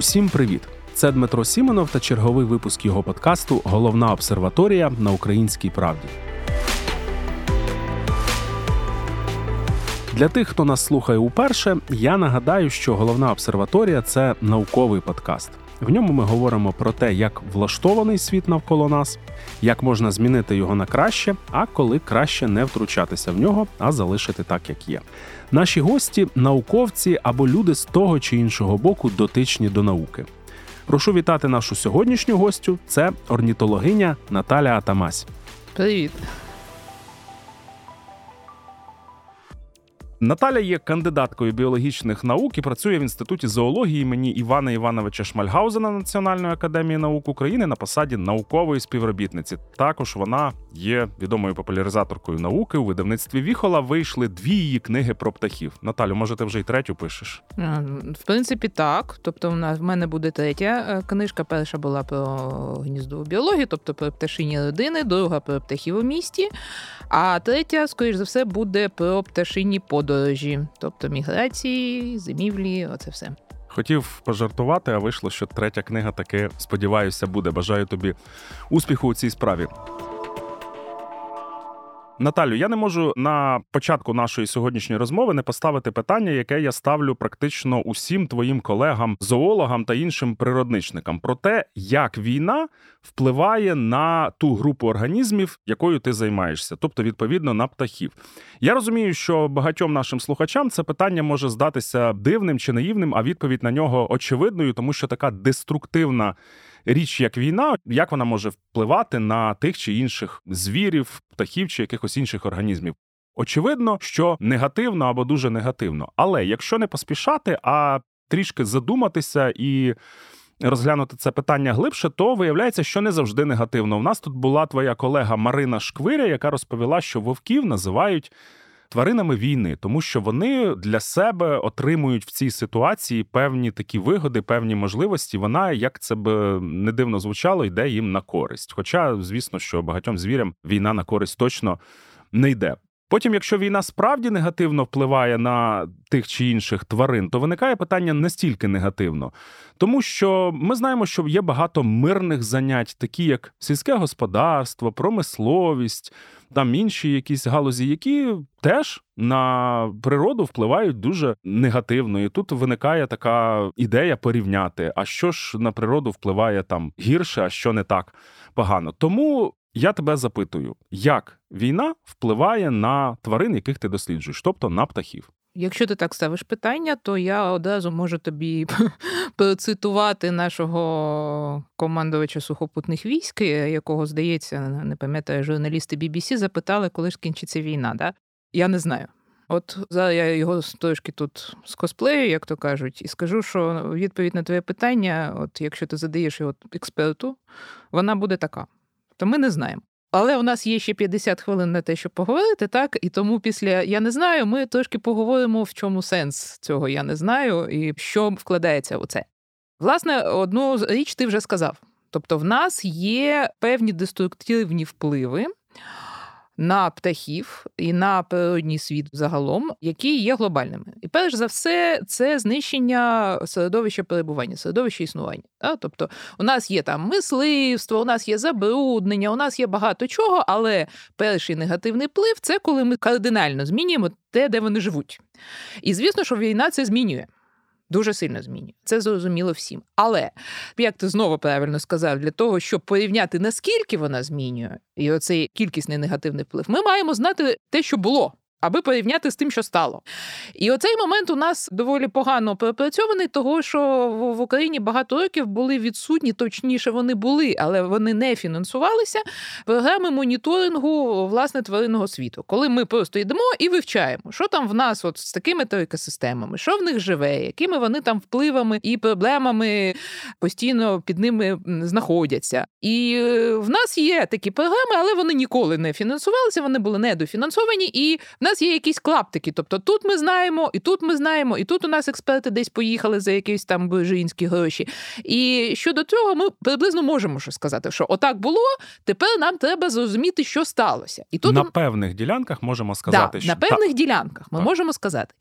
Усім привіт! Це Дмитро Сімонов та черговий випуск його подкасту Головна обсерваторія на українській правді. Для тих, хто нас слухає уперше, я нагадаю, що головна обсерваторія це науковий подкаст. В ньому ми говоримо про те, як влаштований світ навколо нас, як можна змінити його на краще, а коли краще не втручатися в нього, а залишити так, як є. Наші гості науковці або люди з того чи іншого боку дотичні до науки. Прошу вітати нашу сьогоднішню гостю. Це орнітологиня Наталя Атамась. Привіт. Наталя є кандидаткою біологічних наук і працює в інституті зоології імені Івана Івановича Шмальгаузена Національної академії наук України на посаді наукової співробітниці. Також вона є відомою популяризаторкою науки. У видавництві Віхола вийшли дві її книги про птахів. Наталю, може, ти вже й третю пишеш? В принципі, так. Тобто, в мене буде третя е, книжка. Перша була про гніздову біологію, тобто про пташині родини, друга про птахів у місті. А третя, скоріш за все, буде про пташині подорожі, тобто міграції, зимівлі, оце все. Хотів пожартувати, а вийшло, що третя книга таки сподіваюся буде. Бажаю тобі успіху у цій справі. Наталю, я не можу на початку нашої сьогоднішньої розмови не поставити питання, яке я ставлю практично усім твоїм колегам, зоологам та іншим природничникам, про те, як війна впливає на ту групу організмів, якою ти займаєшся, тобто відповідно на птахів. Я розумію, що багатьом нашим слухачам це питання може здатися дивним чи наївним, а відповідь на нього очевидною, тому що така деструктивна річ, як війна, як вона може впливати на тих чи інших звірів, птахів чи якихось інших організмів. Очевидно, що негативно або дуже негативно. Але якщо не поспішати, а трішки задуматися і розглянути це питання глибше, то виявляється, що не завжди негативно. У нас тут була твоя колега Марина Шквиря, яка розповіла, що вовків називають тваринами війни, тому що вони для себе отримують в цій ситуації певні такі вигоди, певні можливості. Вона, як це б не дивно звучало, йде їм на користь. Хоча, звісно, що багатьом звірям війна на користь точно не йде. Потім, якщо війна справді негативно впливає на тих чи інших тварин, то виникає питання настільки негативно, тому що ми знаємо, що є багато мирних занять, такі як сільське господарство, промисловість, там інші якісь галузі, які теж на природу впливають дуже негативно. І тут виникає така ідея порівняти, а що ж на природу впливає там гірше, а що не так погано. Тому я тебе запитую, як війна впливає на тварин, яких ти досліджуєш, тобто на птахів. Якщо ти так ставиш питання, то я одразу можу тобі процитувати нашого командувача сухопутних військ, якого, здається, не пам'ятаю, журналісти BBC запитали, коли ж скінчиться війна. Да? Я не знаю. От зараз я його трошки тут скосплею, як то кажуть, і скажу, що відповідь на твоє питання, от якщо ти задаєш його експерту, вона буде така то ми не знаємо. Але у нас є ще 50 хвилин на те, щоб поговорити, так? І тому після я не знаю, ми трошки поговоримо, в чому сенс цього я не знаю, і що вкладається у це. Власне, одну річ ти вже сказав. Тобто, в нас є певні деструктивні впливи на птахів і на природній світ загалом, які є глобальними. І перш за все, це знищення середовища перебування, середовища існування. Тобто, у нас є там мисливство, у нас є забруднення, у нас є багато чого, але перший негативний вплив це коли ми кардинально змінюємо те, де вони живуть. І звісно, що війна це змінює. Дуже сильно змінює. Це зрозуміло всім. Але як ти знову правильно сказав, для того, щоб порівняти наскільки вона змінює, і оцей кількісний негативний вплив, ми маємо знати те, що було аби порівняти з тим, що стало. І оцей момент у нас доволі погано пропрацьований, того що в Україні багато років були відсутні, точніше вони були, але вони не фінансувалися. Програми моніторингу власне тваринного світу, коли ми просто йдемо і вивчаємо, що там в нас от з такими то екосистемами, що в них живе, якими вони там впливами і проблемами постійно під ними знаходяться. І е, в нас є такі програми, але вони ніколи не фінансувалися, вони були недофінансовані, і в нас є якісь клаптики. Тобто тут ми знаємо, і тут ми знаємо, і тут у нас експерти десь поїхали за якісь там божинські гроші. І щодо цього, ми приблизно можемо що сказати, що отак було. Тепер нам треба зрозуміти, що сталося. І тут на певних ділянках можемо сказати, да, що на певних так. ділянках ми так. можемо сказати.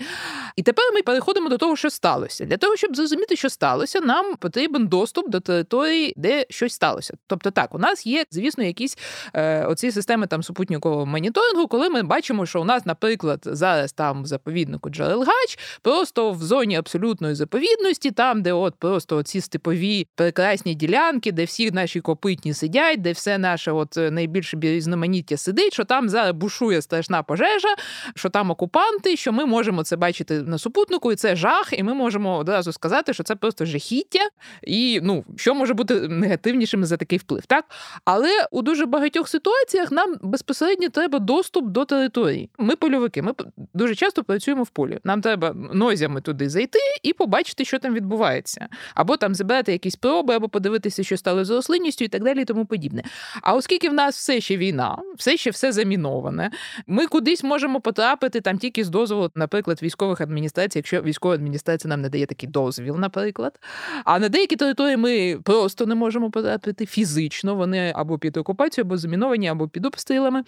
І тепер ми переходимо до того, що сталося. Для того, щоб зрозуміти, що сталося, нам потрібен доступ до території, де щось сталося. Тобто, так, у нас є, звісно, якісь е, оці системи там супутникового моніторингу, коли ми бачимо, що у нас, наприклад, зараз там в заповіднику Джерелгач, просто в зоні абсолютної заповідності, там, де от просто ці степові прекрасні ділянки, де всі наші копитні сидять, де все наше от найбільше різноманіття сидить, що там зараз бушує страшна пожежа, що там окупанти, що ми можемо це бачити на супутнику, і це жах, і ми можемо одразу сказати, що це просто жахіття, і ну що може бути негативнішим за такий вплив, так але у дуже багатьох ситуаціях нам безпосередньо треба доступ до території. Ми польовики, ми дуже часто працюємо в полі. Нам треба нозями туди зайти і побачити, що там відбувається, або там забрати якісь проби, або подивитися, що стало з рослинністю, і так далі, і тому подібне. А оскільки в нас все ще війна, все ще все заміноване, ми кудись можемо потрапити там тільки з дозволу, наприклад, військових адміністрацій, якщо військова адміністрація нам не дає такий дозвіл, наприклад. А на деякі території ми просто не можемо потрапити фізично. Вони або під окупацією, або заміновані, або під обстрілами.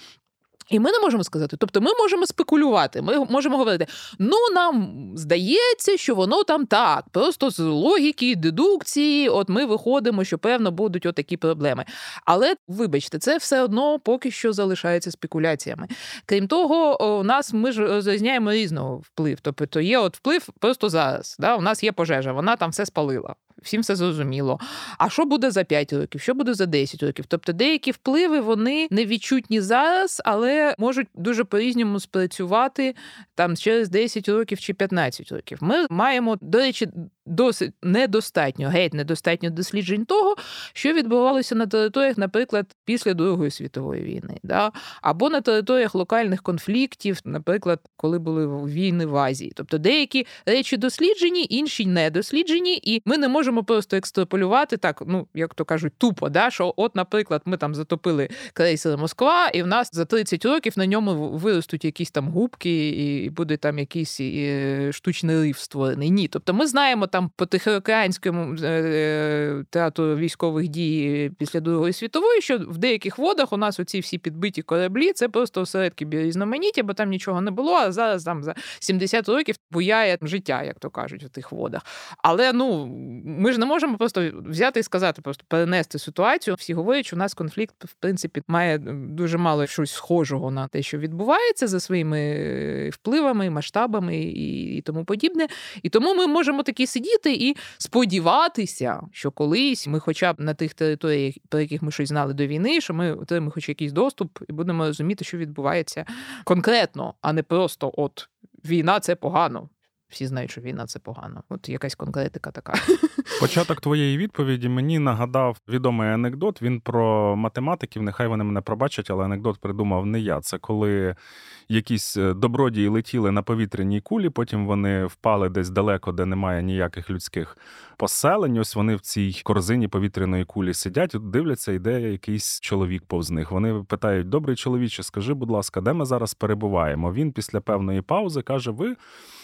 І ми не можемо сказати. Тобто, ми можемо спекулювати. Ми можемо говорити: ну нам здається, що воно там так. Просто з логіки, дедукції, от ми виходимо, що певно будуть отакі проблеми. Але вибачте, це все одно поки що залишається спекуляціями. Крім того, у нас ми ж розрізняємо різного вплив. Тобто є от вплив просто зараз. Да? У нас є пожежа, вона там все спалила всім все зрозуміло. А що буде за 5 років? Що буде за 10 років? Тобто деякі впливи вони не відчутні зараз, але можуть дуже по-різному спрацювати там через 10 років чи 15 років. Ми маємо, до речі, досить недостатньо, геть недостатньо досліджень того, що відбувалося на територіях, наприклад, після Другої світової війни, да? або на територіях локальних конфліктів, наприклад, коли були війни в Азії. Тобто деякі речі досліджені, інші не досліджені, і ми не можемо просто екстраполювати так, ну як то кажуть, тупо, да? що, от, наприклад, ми там затопили крейсер Москва, і в нас за 30 років на ньому виростуть якісь там губки, і буде там якийсь штучний риф створений. Ні, тобто ми знаємо там по Тихоокеанському е, театру військових дій після Другої світової, що в деяких водах у нас оці всі підбиті кораблі, це просто осередки біорізноманіття, бо там нічого не було. А зараз там за 70 років буяє життя, як то кажуть, у тих водах. Але ну ми ж не можемо просто взяти і сказати, просто перенести ситуацію. Всі говорять, що у нас конфлікт в принципі має дуже мало щось схожого на те, що відбувається за своїми е, впливами, масштабами і тому подібне. І тому ми можемо такі сидіти і сподіватися, що колись ми, хоча б на тих територіях, про яких ми щось знали до війни, що ми отримаємо хоч якийсь доступ і будемо розуміти, що відбувається конкретно, а не просто от війна це погано. Всі знають, що війна це погано. От якась конкретика така. Початок твоєї відповіді мені нагадав відомий анекдот. Він про математиків. Нехай вони мене пробачать, але анекдот придумав не я. Це коли якісь е, добродії летіли на повітряній кулі, потім вони впали десь далеко, де немає ніяких людських поселень. Ось вони в цій корзині повітряної кулі сидять, дивляться, йде якийсь чоловік повз них. Вони питають: Добрий чоловіче, скажи, будь ласка, де ми зараз перебуваємо? Він після певної паузи каже: Ви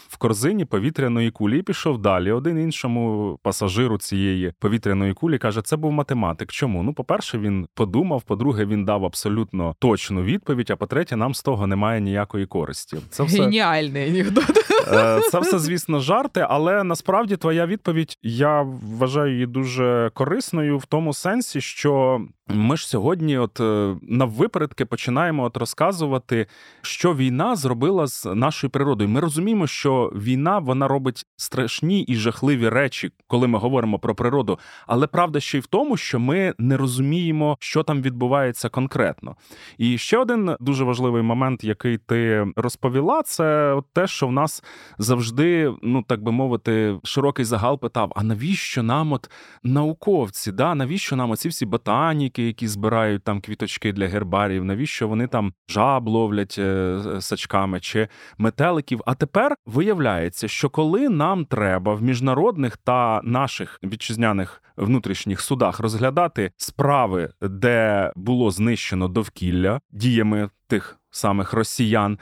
в корзині повітряної кулі і пішов далі. Один іншому пасажиру цієї повітряної кулі каже: це був математик. Чому? Ну, по-перше, він подумав. По-друге, він дав абсолютно точну відповідь. А по-третє, нам з того немає ніякої користі. Це все геніальний анекдот. Е, це все, звісно, жарти, але насправді твоя відповідь я вважаю її дуже корисною в тому сенсі, що ми ж сьогодні, от е, на випередки, починаємо от розказувати, що війна зробила з нашою природою. Ми розуміємо, що війна вона робить страшні і жахливі речі, коли ми говоримо про природу. Але правда ще й в тому, що ми не розуміємо, що там відбувається конкретно. І ще один дуже важливий момент, який ти розповіла, це от те, що в нас завжди, ну так би мовити, широкий загал питав: а навіщо нам от науковці? Да? Навіщо нам оці всі ботаніки, які збирають там квіточки для гербарів? Навіщо вони там жаб ловлять е, сачками чи метеликів? А тепер виявляється, що коли нам треба в міжнародних та наших вітчизняних внутрішніх судах розглядати справи, де було знищено довкілля діями тих самих росіян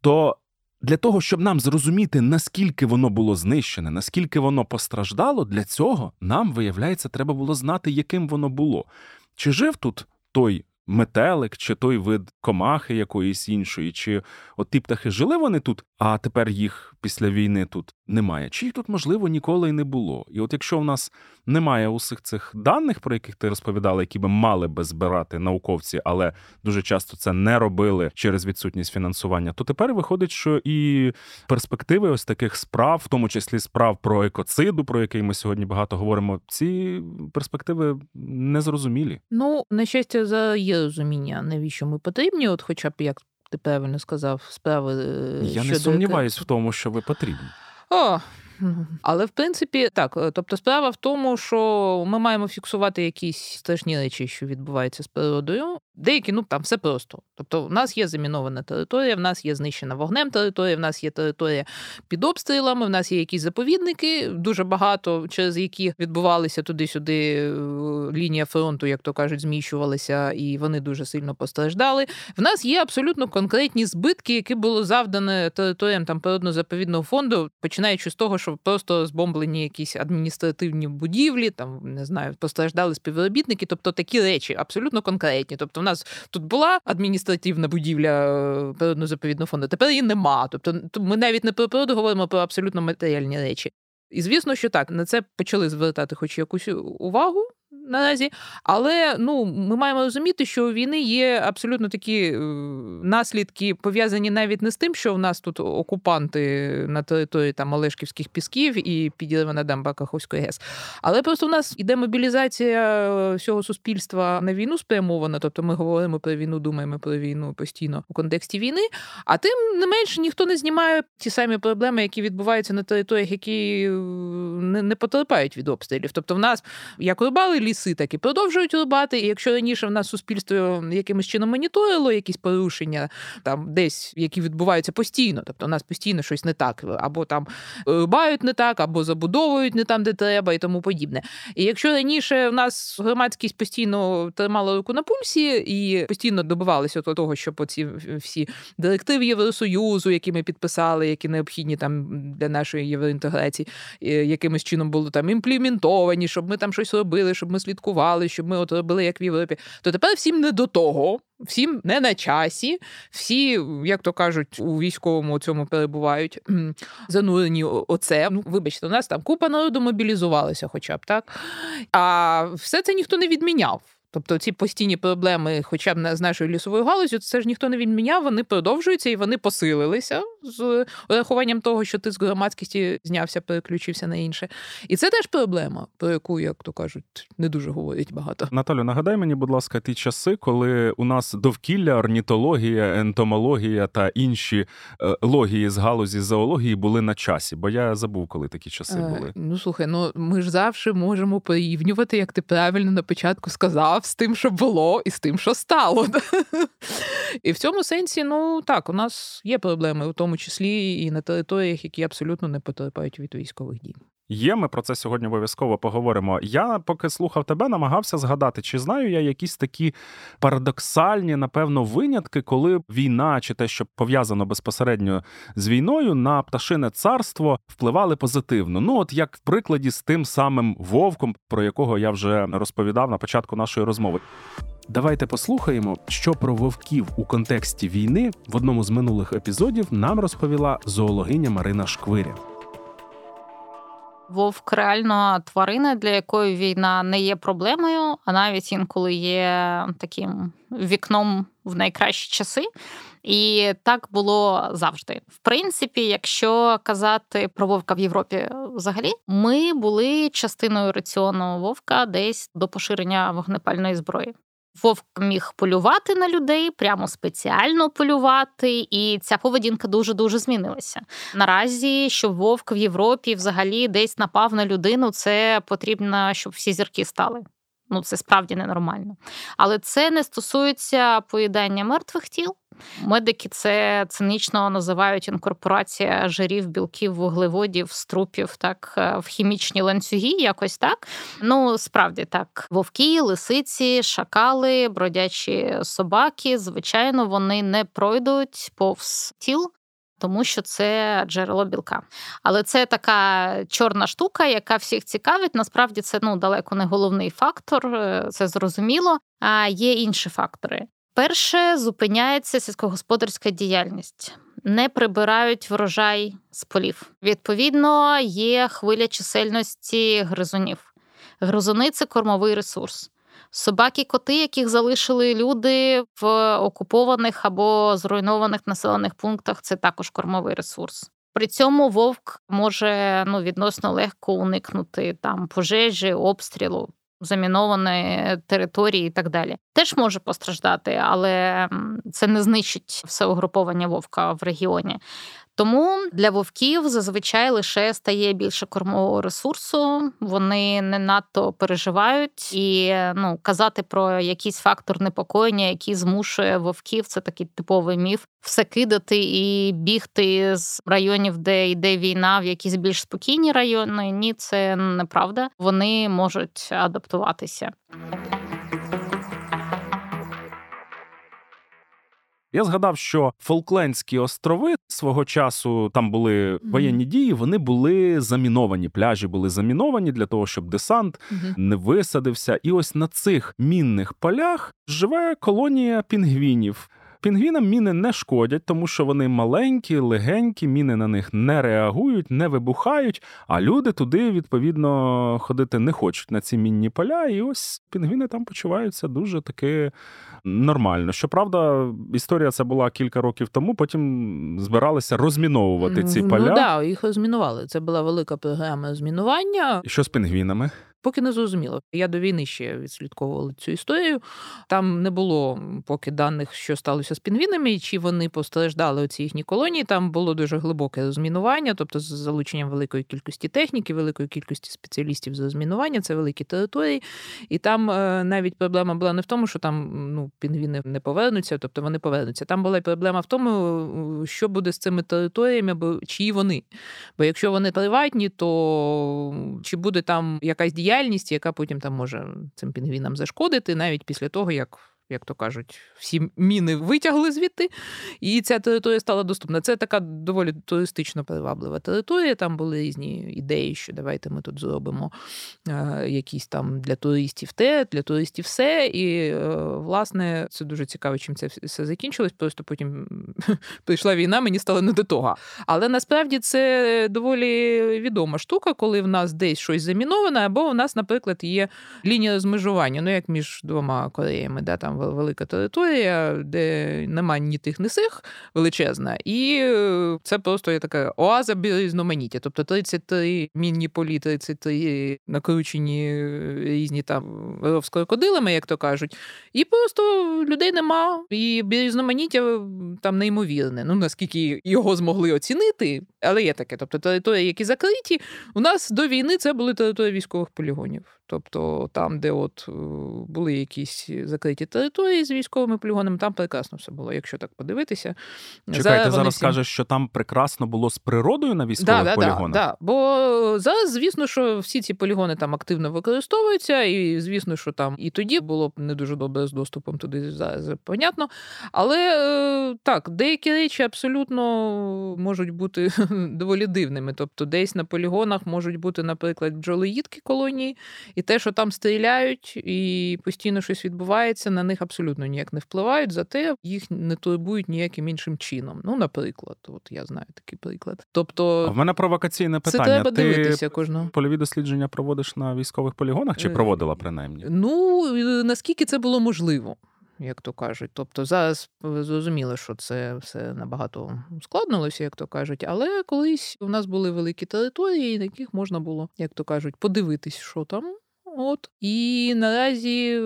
то для того, щоб нам зрозуміти, наскільки воно було знищене, наскільки воно постраждало, для цього нам, виявляється, треба було знати, яким воно було. Чи жив тут той метелик, чи той вид комахи якоїсь іншої, чи от ті птахи жили вони тут, а тепер їх після війни тут немає. Чи їх тут, можливо, ніколи й не було. І от якщо в нас немає усіх цих даних, про яких ти розповідала, які би мали би збирати науковці, але дуже часто це не робили через відсутність фінансування, то тепер виходить, що і перспективи ось таких справ, в тому числі справ про екоциду, про який ми сьогодні багато говоримо, ці перспективи незрозумілі. Ну на щастя, за розуміння, навіщо ми потрібні, от, хоча б як ти правильно сказав, справи. Е, Я щодо... не сумніваюсь в тому, що ви потрібні. О, але в принципі так. Е, тобто, справа в тому, що ми маємо фіксувати якісь страшні речі, що відбуваються з природою. Деякі, ну там все просто. Тобто, в нас є замінована територія, в нас є знищена вогнем територія, в нас є територія під обстрілами, в нас є якісь заповідники, дуже багато, через які відбувалися туди-сюди е, лінія фронту, як то кажуть, зміщувалися, і вони дуже сильно постраждали. В нас є абсолютно конкретні збитки, які було завдане територіям там природно-заповідного фонду, починаючи з того, що просто збомблені якісь адміністративні будівлі, там не знаю, постраждали співробітники, тобто такі речі абсолютно конкретні. Тобто, в нас тут була адміністративна будівля е, природно-заповідного фонду, тепер її нема. Тобто, ми навіть не про природу говоримо про абсолютно матеріальні речі. І звісно, що так на це почали звертати, хоч якусь увагу наразі. Але ну, ми маємо розуміти, що у війни є абсолютно такі е, наслідки, пов'язані навіть не з тим, що в нас тут окупанти на території там Олешківських пісків і підірвана дамба Каховської ГЕС. Але просто в нас іде мобілізація е, всього суспільства на війну спрямована. Тобто ми говоримо про війну, думаємо про війну постійно у контексті війни. А тим не менше ніхто не знімає ті самі проблеми, які відбуваються на територіях, які е, не, потерпають від обстрілів. Тобто, в нас як рубали ліси так і продовжують рубати. І якщо раніше в нас суспільство якимось чином моніторило якісь порушення, там десь які відбуваються постійно, тобто у нас постійно щось не так, або там рубають не так, або забудовують не там, де треба, і тому подібне. І якщо раніше в нас громадськість постійно тримала руку на пульсі і постійно добивалися до того, щоб оці всі директиви Євросоюзу, які ми підписали, які необхідні там для нашої євроінтеграції, якимось чином були там імплементовані, щоб ми там щось робили, щоб ми слідкували, щоб ми от робили як в Європі, то тепер всім не до того. Всім не на часі, всі, як то кажуть, у військовому цьому перебувають занурені оце. Ну, вибачте, у нас там купа народу мобілізувалися, хоча б так. А все це ніхто не відміняв. Тобто ці постійні проблеми, хоча б з нашою лісовою галузю, це ж ніхто не відміняв, вони продовжуються і вони посилилися з урахуванням того, що ти з громадськості знявся, переключився на інше. І це теж проблема, про яку, як то кажуть, не дуже говорять багато. Наталю, нагадай мені, будь ласка, ті часи, коли у нас довкілля, орнітологія, ентомологія та інші е, логії з галузі зоології були на часі, бо я забув, коли такі часи е, були. Е, ну слухай, ну ми ж завжди можемо порівнювати, як ти правильно на початку сказав, з тим, що було, і з тим, що стало. І в цьому сенсі, ну так, у нас є проблеми у тому тому числі і на територіях, які абсолютно не потерпають від військових дій. Є, ми про це сьогодні обов'язково поговоримо. Я поки слухав тебе, намагався згадати, чи знаю я якісь такі парадоксальні, напевно, винятки, коли війна чи те, що пов'язано безпосередньо з війною, на пташине царство впливали позитивно. Ну, от як в прикладі з тим самим вовком, про якого я вже розповідав на початку нашої розмови. Давайте послухаємо, що про вовків у контексті війни в одному з минулих епізодів нам розповіла зоологиня Марина Шквиря. Вовк реально тварина, для якої війна не є проблемою, а навіть інколи є таким вікном в найкращі часи. І так було завжди. В принципі, якщо казати про вовка в Європі взагалі, ми були частиною раціону вовка десь до поширення вогнепальної зброї. Вовк міг полювати на людей, прямо спеціально полювати, і ця поведінка дуже дуже змінилася. Наразі, щоб вовк в Європі взагалі десь напав на людину, це потрібно, щоб всі зірки стали. Ну, це справді ненормально. Але це не стосується поїдання мертвих тіл. Медики це цинічно називають інкорпорація жирів, білків, вуглеводів, струпів, так е, в хімічні ланцюги, якось так. Ну справді так, вовки, лисиці, шакали, бродячі собаки. Звичайно, вони не пройдуть повз тіл тому що це джерело білка. Але це така чорна штука, яка всіх цікавить. Насправді це ну далеко не головний фактор, е, це зрозуміло. А є інші фактори. Перше зупиняється сільськогосподарська діяльність. Не прибирають врожай з полів. Відповідно, є хвиля чисельності гризунів. Гризуни це кормовий ресурс. Собаки, коти, яких залишили люди в окупованих або зруйнованих населених пунктах, це також кормовий ресурс. При цьому вовк може ну, відносно легко уникнути там пожежі, обстрілу, замінованої території і так далі. Теж може постраждати, але це не знищить все угруповання вовка в регіоні. Тому для вовків зазвичай лише стає більше кормового ресурсу. Вони не надто переживають і ну казати про якийсь фактор непокоєння, який змушує вовків. Це такий типовий міф. Все кидати і бігти з районів, де йде війна, в якісь більш спокійні райони. Ні, це неправда. Вони можуть адаптуватися. Я згадав, що Фолклендські острови свого часу там були воєнні дії. Вони були заміновані. Пляжі були заміновані для того, щоб десант не висадився. І ось на цих мінних полях живе колонія пінгвінів. Пінгвінам міни не шкодять, тому що вони маленькі, легенькі, міни на них не реагують, не вибухають. А люди туди відповідно ходити не хочуть на ці мінні поля. І ось пінгвіни там почуваються дуже таки нормально. Щоправда, історія це була кілька років тому. Потім збиралися розміновувати ці поля. Ну да, їх розмінували. Це була велика програма розмінування. Що з пінгвінами? Поки не зрозуміло. Я до війни ще відслідковувала цю історію. Там не було поки даних, що сталося з пінгвінами, чи вони постраждали оці їхні колонії. Там було дуже глибоке розмінування, тобто з залученням великої кількості техніки, великої кількості спеціалістів з розмінування, це великі території. І там е, навіть проблема була не в тому, що там ну, пінгвіни не повернуться, тобто вони повернуться. Там була проблема в тому, що буде з цими територіями, бо чиї вони. Бо якщо вони приватні, то чи буде там якась діяльність, діяльність, яка потім там може цим пінгвінам зашкодити, навіть після того, як як то кажуть, всі міни витягли звідти, і ця територія стала доступна. Це така доволі туристично приваблива територія. Там були різні ідеї, що давайте ми тут зробимо е, якісь там для туристів те, для туристів все. І, е, власне, це дуже цікаво, чим це все закінчилось. Просто потім прийшла війна, мені стало не до того. Але насправді це доволі відома штука, коли в нас десь щось заміноване, або у нас, наприклад, є лінія розмежування, ну як між двома Кореями, да, там велика територія, де немає ні тих, ні сих величезна, і е, це просто є така оаза різноманіття. Тобто 33 мінні полі, 33 накручені е, різні там з крокодилами, як то кажуть, і просто людей нема. І різноманіття там неймовірне. Ну наскільки його змогли оцінити, але є таке. Тобто території, які закриті, у нас до війни це були території військових полігонів. Тобто там, де от е, були якісь закриті території з військовими полігонами, там прекрасно все було, якщо так подивитися. Чекайте, зараз, зараз всі... кажеш, що там прекрасно було з природою на військових да, полігонах? Да, да. Бо зараз, звісно, що всі ці полігони там активно використовуються, і звісно, що там і тоді було б не дуже добре з доступом туди зараз, понятно. Але е, так, деякі речі абсолютно можуть бути доволі дивними. Тобто, десь на полігонах можуть бути, наприклад, бджолоїдки колонії. І те, що там стріляють, і постійно щось відбувається, на них абсолютно ніяк не впливають, зате їх не турбують ніяким іншим чином. Ну, наприклад, от я знаю такий приклад. Тобто, а в мене провокаційне питання. Це треба Ти дивитися кожного. Польові дослідження проводиш на військових полігонах чи е, проводила принаймні? Ну наскільки це було можливо як то кажуть. Тобто зараз зрозуміло, що це все набагато ускладнилося, як то кажуть, але колись у нас були великі території, на яких можна було, як то кажуть, подивитись, що там. От і наразі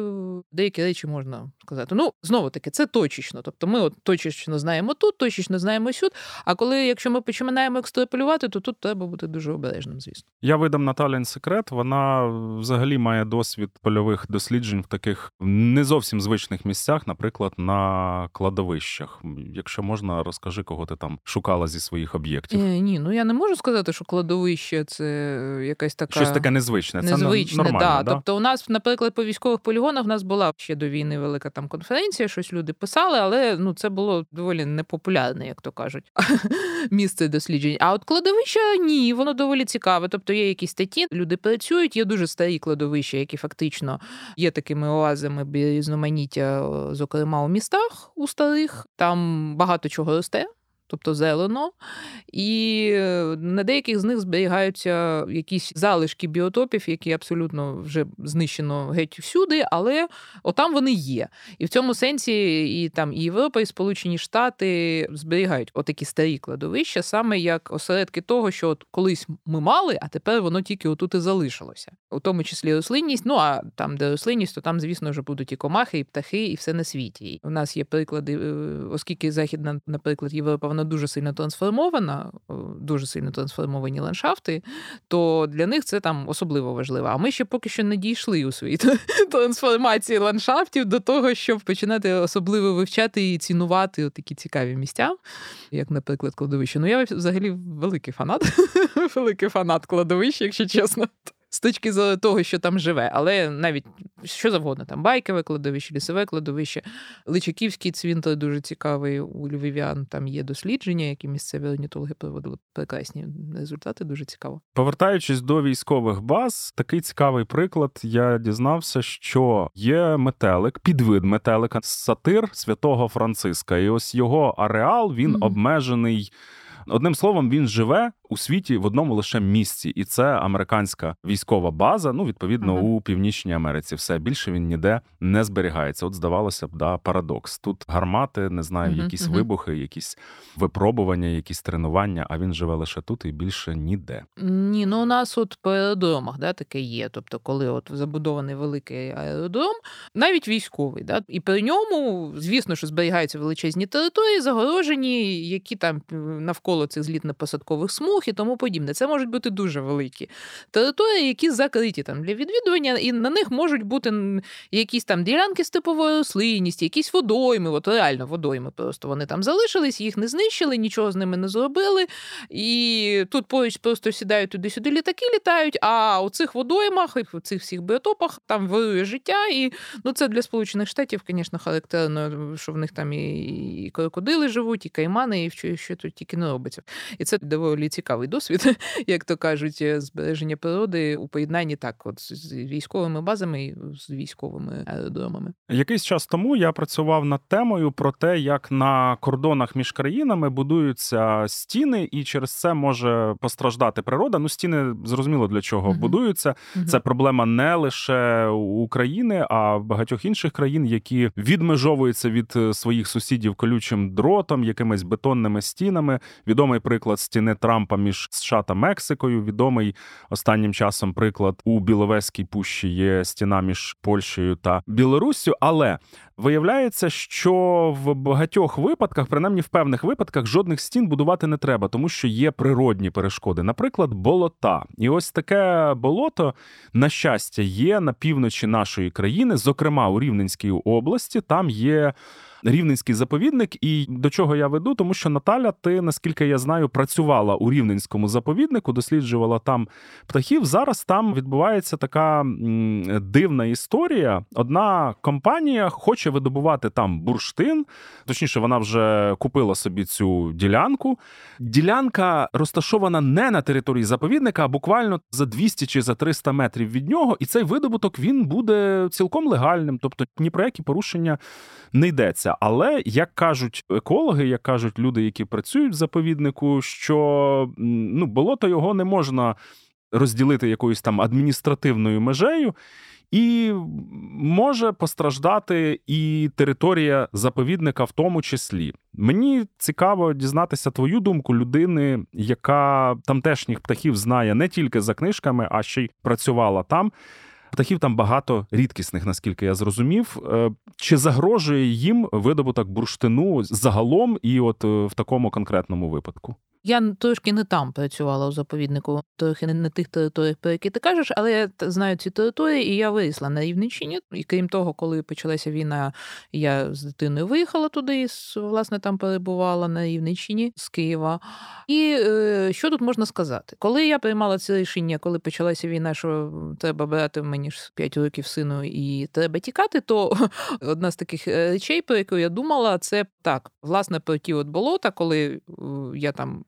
деякі речі можна сказати. Ну знову таки, це точечно. Тобто, ми от точечно знаємо тут, точечно знаємо сюди. А коли, якщо ми починаємо екстраполювати, то тут треба бути дуже обережним. Звісно, я видам Наталін секрет. Вона взагалі має досвід польових досліджень в таких не зовсім звичних місцях, наприклад, на кладовищах. Якщо можна, розкажи, кого ти там шукала зі своїх об'єктів. Е, ні, ну я не можу сказати, що кладовище це якась така щось таке незвичне. Це незвичне, нормально, да, да? тобто у нас, наприклад, по військових полігонах в нас була ще до війни велика там конференція, щось люди писали, але ну це було доволі непопулярне, як то кажуть, місце досліджень. А от кладовище ні, воно доволі цікаве. Тобто є якісь статті, люди працюють, є дуже старі кладовища, які фактично є такими оазами різноманіття, зокрема у містах у старих. Там багато чого росте тобто зелено, і е, на деяких з них зберігаються якісь залишки біотопів, які абсолютно вже знищено геть всюди, але отам вони є. І в цьому сенсі і там і Європа, і Сполучені Штати зберігають отакі старі кладовища, саме як осередки того, що от колись ми мали, а тепер воно тільки отут і залишилося, у тому числі рослинність. Ну а там, де рослинність, то там, звісно, вже будуть і комахи, і птахи, і все на світі. У нас є приклади, е, оскільки західна, наприклад, Європа вона дуже сильно трансформована, е, дуже сильно трансформовані ландшафти, то для них це там особливо важливо. А ми ще поки що не дійшли у своїй трансформації ландшафтів до того, щоб починати особливо вивчати і цінувати такі цікаві місця, як, наприклад, кладовище. Ну, я взагалі великий фанат, великий фанат кладовища, якщо чесно з точки того, що там живе, але навіть що завгодно, там байкове кладовище, лісове кладовище, Личаківський цвінтар дуже цікавий у Львів'ян. Там є дослідження, які місцеві орнітологи проводили прекрасні результати. Дуже цікаво. Повертаючись до військових баз, такий цікавий приклад. Я дізнався, що є метелик, підвид метелика, сатир святого Франциска, і ось його ареал він mm-hmm. обмежений. Одним словом, він живе у світі в одному лише місці, і це американська військова база. Ну, відповідно, uh-huh. у північній Америці. Все більше він ніде не зберігається. От здавалося б, да, парадокс. Тут гармати, не знаю, uh-huh. якісь uh-huh. вибухи, якісь випробування, якісь тренування. А він живе лише тут і більше ніде. Ні, ну у нас от по аеродромах да, таке є. Тобто, коли от забудований великий аеродром, навіть військовий, да, і при ньому, звісно, що зберігаються величезні території, загорожені, які там навколо цих злітно-посадкових смуг і тому подібне. Це можуть бути дуже великі території, які закриті там для відвідування, і на них можуть бути якісь там ділянки типової рослинності, якісь водойми, от реально водойми. Просто вони там залишились, їх не знищили, нічого з ними не зробили. І тут поруч просто сідають туди-сюди літаки літають. А у цих водоймах, в цих всіх біотопах там вирує життя. І ну це для Сполучених Штатів, звісно, характерно, що в них там і крокодили живуть, і каймани, і що, що тут тільки не робиться. І це доволі цікавий досвід, як то кажуть, е, збереження природи у поєднанні так, от з військовими базами і з військовими аеродромами. Якийсь час тому я працював над темою про те, як на кордонах між країнами будуються стіни, і через це може постраждати природа. Ну, стіни зрозуміло для чого uh будуються. uh Це проблема не лише України, а багатьох інших країн, які відмежовуються від е, своїх сусідів колючим дротом, якимись бетонними стінами. Відомий приклад стіни Трампа між США та Мексикою. Відомий останнім часом приклад у Біловезькій пущі є стіна між Польщею та Білоруссю. Але виявляється, що в багатьох випадках, принаймні в певних випадках, жодних стін будувати не треба, тому що є природні перешкоди, наприклад, болота. І ось таке болото, на щастя, є на півночі нашої країни, зокрема у Рівненській області. Там є. Рівненський заповідник. І до чого я веду, тому що Наталя, ти, наскільки я знаю, працювала у Рівненському заповіднику, досліджувала там птахів. Зараз там відбувається така дивна історія. Одна компанія хоче видобувати там бурштин, точніше, вона вже купила собі цю ділянку. Ділянка розташована не на території заповідника, а буквально за 200 чи за 300 метрів від нього. І цей видобуток він буде цілком легальним, тобто ні про які порушення не йдеться. Але як кажуть екологи, як кажуть люди, які працюють в заповіднику, що ну болото його не можна розділити якоюсь там адміністративною межею. І може постраждати і територія заповідника, в тому числі. Мені цікаво дізнатися твою думку людини, яка тамтешніх птахів знає не тільки за книжками, а ще й працювала там. Птахів там багато рідкісних, наскільки я зрозумів. Е, чи загрожує їм видобуток бурштину загалом, і от е, в такому конкретному випадку? Я трошки не там працювала у заповіднику, трохи не на тих територіях, про які ти кажеш, але я знаю ці території, і я вирісла на Рівненщині. І крім того, коли почалася війна, я з дитиною виїхала туди, і власне там перебувала на Рівненщині з Києва. І е, що тут можна сказати? Коли я приймала це рішення, коли почалася війна, що треба брати мені ж 5 років сину і треба тікати, то одна з таких е, речей, про яку я думала, це так, власне, про ті от болота, коли е, я там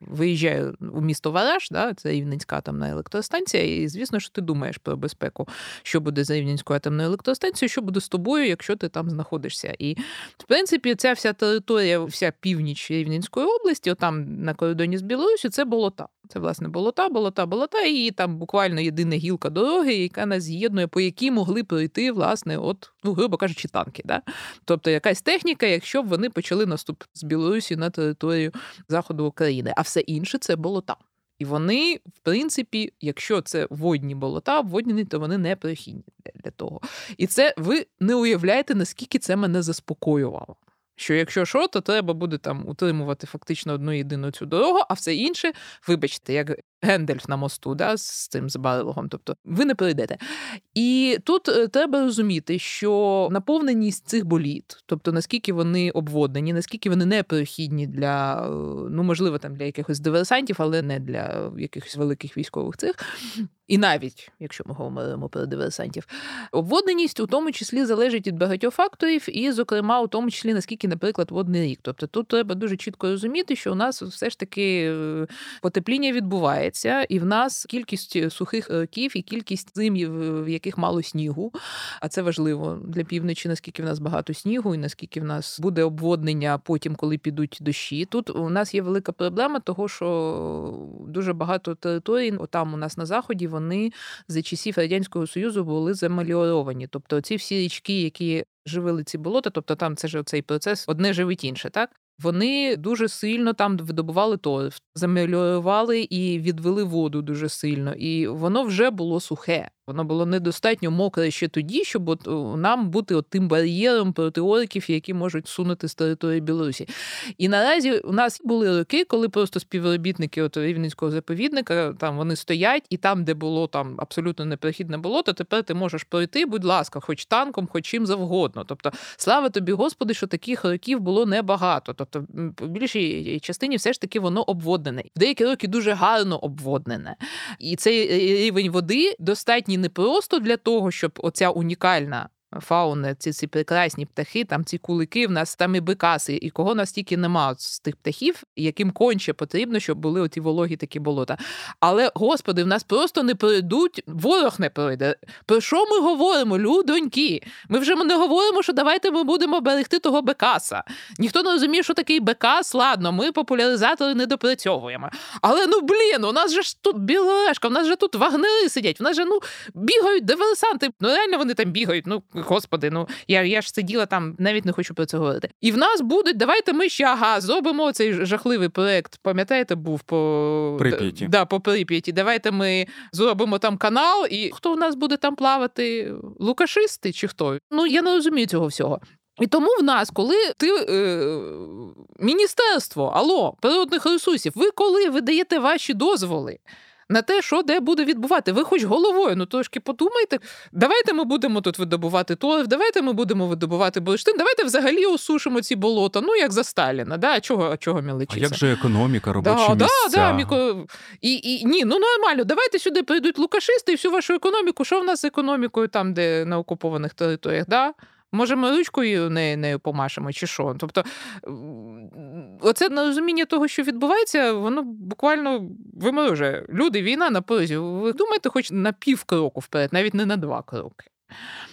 виїжджаю у місто Вараж, да, це Рівненська атомна електростанція, і звісно, що ти думаєш про безпеку, що буде з Рівненською атомною електростанцією, що буде з тобою, якщо ти там знаходишся. І в принципі, ця вся територія, вся північ Рівненської області, отам на кордоні з Білорусі, це болота. Це власне болота, болота, болота, і там буквально єдина гілка дороги, яка нас з'єднує, по якій могли пройти, власне, от, ну, грубо кажучи, танки. Да? Тобто якась техніка, якщо б вони почали наступ з Білорусі на територію заходу України, а все інше це болота. І вони, в принципі, якщо це водні болота, обводні, то вони не прохідні для того. І це ви не уявляєте, наскільки це мене заспокоювало. Що якщо що, то треба буде там утримувати фактично одну єдину цю дорогу, а все інше, вибачте, як Гендельф на мосту, да, з цим з тобто ви не прийдете. І тут е, треба розуміти, що наповненість цих боліт, тобто наскільки вони обводнені, наскільки вони непрохідні для, е, ну можливо, там для якихось диверсантів, але не для якихось великих військових цих. І навіть якщо ми говоримо про диверсантів, обводненість у тому числі залежить від багатьох факторів, і, зокрема, у тому числі наскільки, наприклад, водний рік. Тобто тут треба дуже чітко розуміти, що у нас все ж таки е, потепління відбувається, і в нас кількість сухих років і кількість зимів, в яких мало снігу. А це важливо для півночі, наскільки в нас багато снігу, і наскільки в нас буде обводнення потім, коли підуть дощі. Тут у нас є велика проблема, того що дуже багато територій, там у нас на заході вони за часів радянського союзу були замальоровані. Тобто, ці всі річки, які живили ці болота, тобто там це ж цей процес одне живить інше, так. Вони дуже сильно там видобували то, замелювали і відвели воду дуже сильно, і воно вже було сухе. Воно було недостатньо мокре ще тоді, щоб от нам бути от тим бар'єром проти орків, які можуть сунути з території Білорусі. І наразі у нас були роки, коли просто співробітники от рівненського заповідника там вони стоять, і там, де було там абсолютно непрохідне болото, тепер ти можеш пройти, будь ласка, хоч танком, хоч чим завгодно. Тобто, слава тобі, Господи, що таких років було небагато. Тобто, в більшій частині все ж таки воно обводнене. В деякі роки дуже гарно обводнене. І цей рівень води достатній не просто для того, щоб оця унікальна фауни, ці ці прекрасні птахи, там ці кулики, в нас там і бикаси, і кого настільки нема з тих птахів, яким конче потрібно, щоб були оті вологі такі болота. Але, господи, в нас просто не пройдуть, ворог не пройде. Про що ми говоримо, людоньки? Ми вже не говоримо, що давайте ми будемо берегти того бекаса. Ніхто не розуміє, що такий бекас, ладно, ми популяризатори не допрацьовуємо. Але ну блін, у нас же ж тут білорешка, у нас же тут вагнери сидять, у нас же ну бігають диверсанти. Ну реально вони там бігають. Ну господи, ну я я ж сиділа там, навіть не хочу про це говорити. І в нас будуть, давайте ми ще ага, зробимо цей жахливий проект. Пам'ятаєте, був по Прип'яті. Да, по Прип'яті. Давайте ми зробимо там канал, і хто в нас буде там плавати? Лукашисти чи хто? Ну я не розумію цього всього. І тому в нас, коли ти е, міністерство алло, природних ресурсів, ви коли видаєте ваші дозволи на те, що де буде відбувати. Ви хоч головою, ну трошки подумайте. Давайте ми будемо тут видобувати торф, давайте ми будемо видобувати бурштин, давайте взагалі осушимо ці болота, ну як за Сталіна. Да? А чого чого міличиться? А як же економіка, робочі да, місця? Да, да, міко... і, і, Ні, ну нормально, давайте сюди прийдуть лукашисти і всю вашу економіку. Що в нас з економікою там, де на окупованих територіях? Да? Може, ми ручкою нею, нею помашемо, чи що? Тобто, оце нерозуміння того, що відбувається, воно буквально виморожує. Люди, війна на порозі. Ви думаєте, хоч на пів кроку вперед, навіть не на два кроки.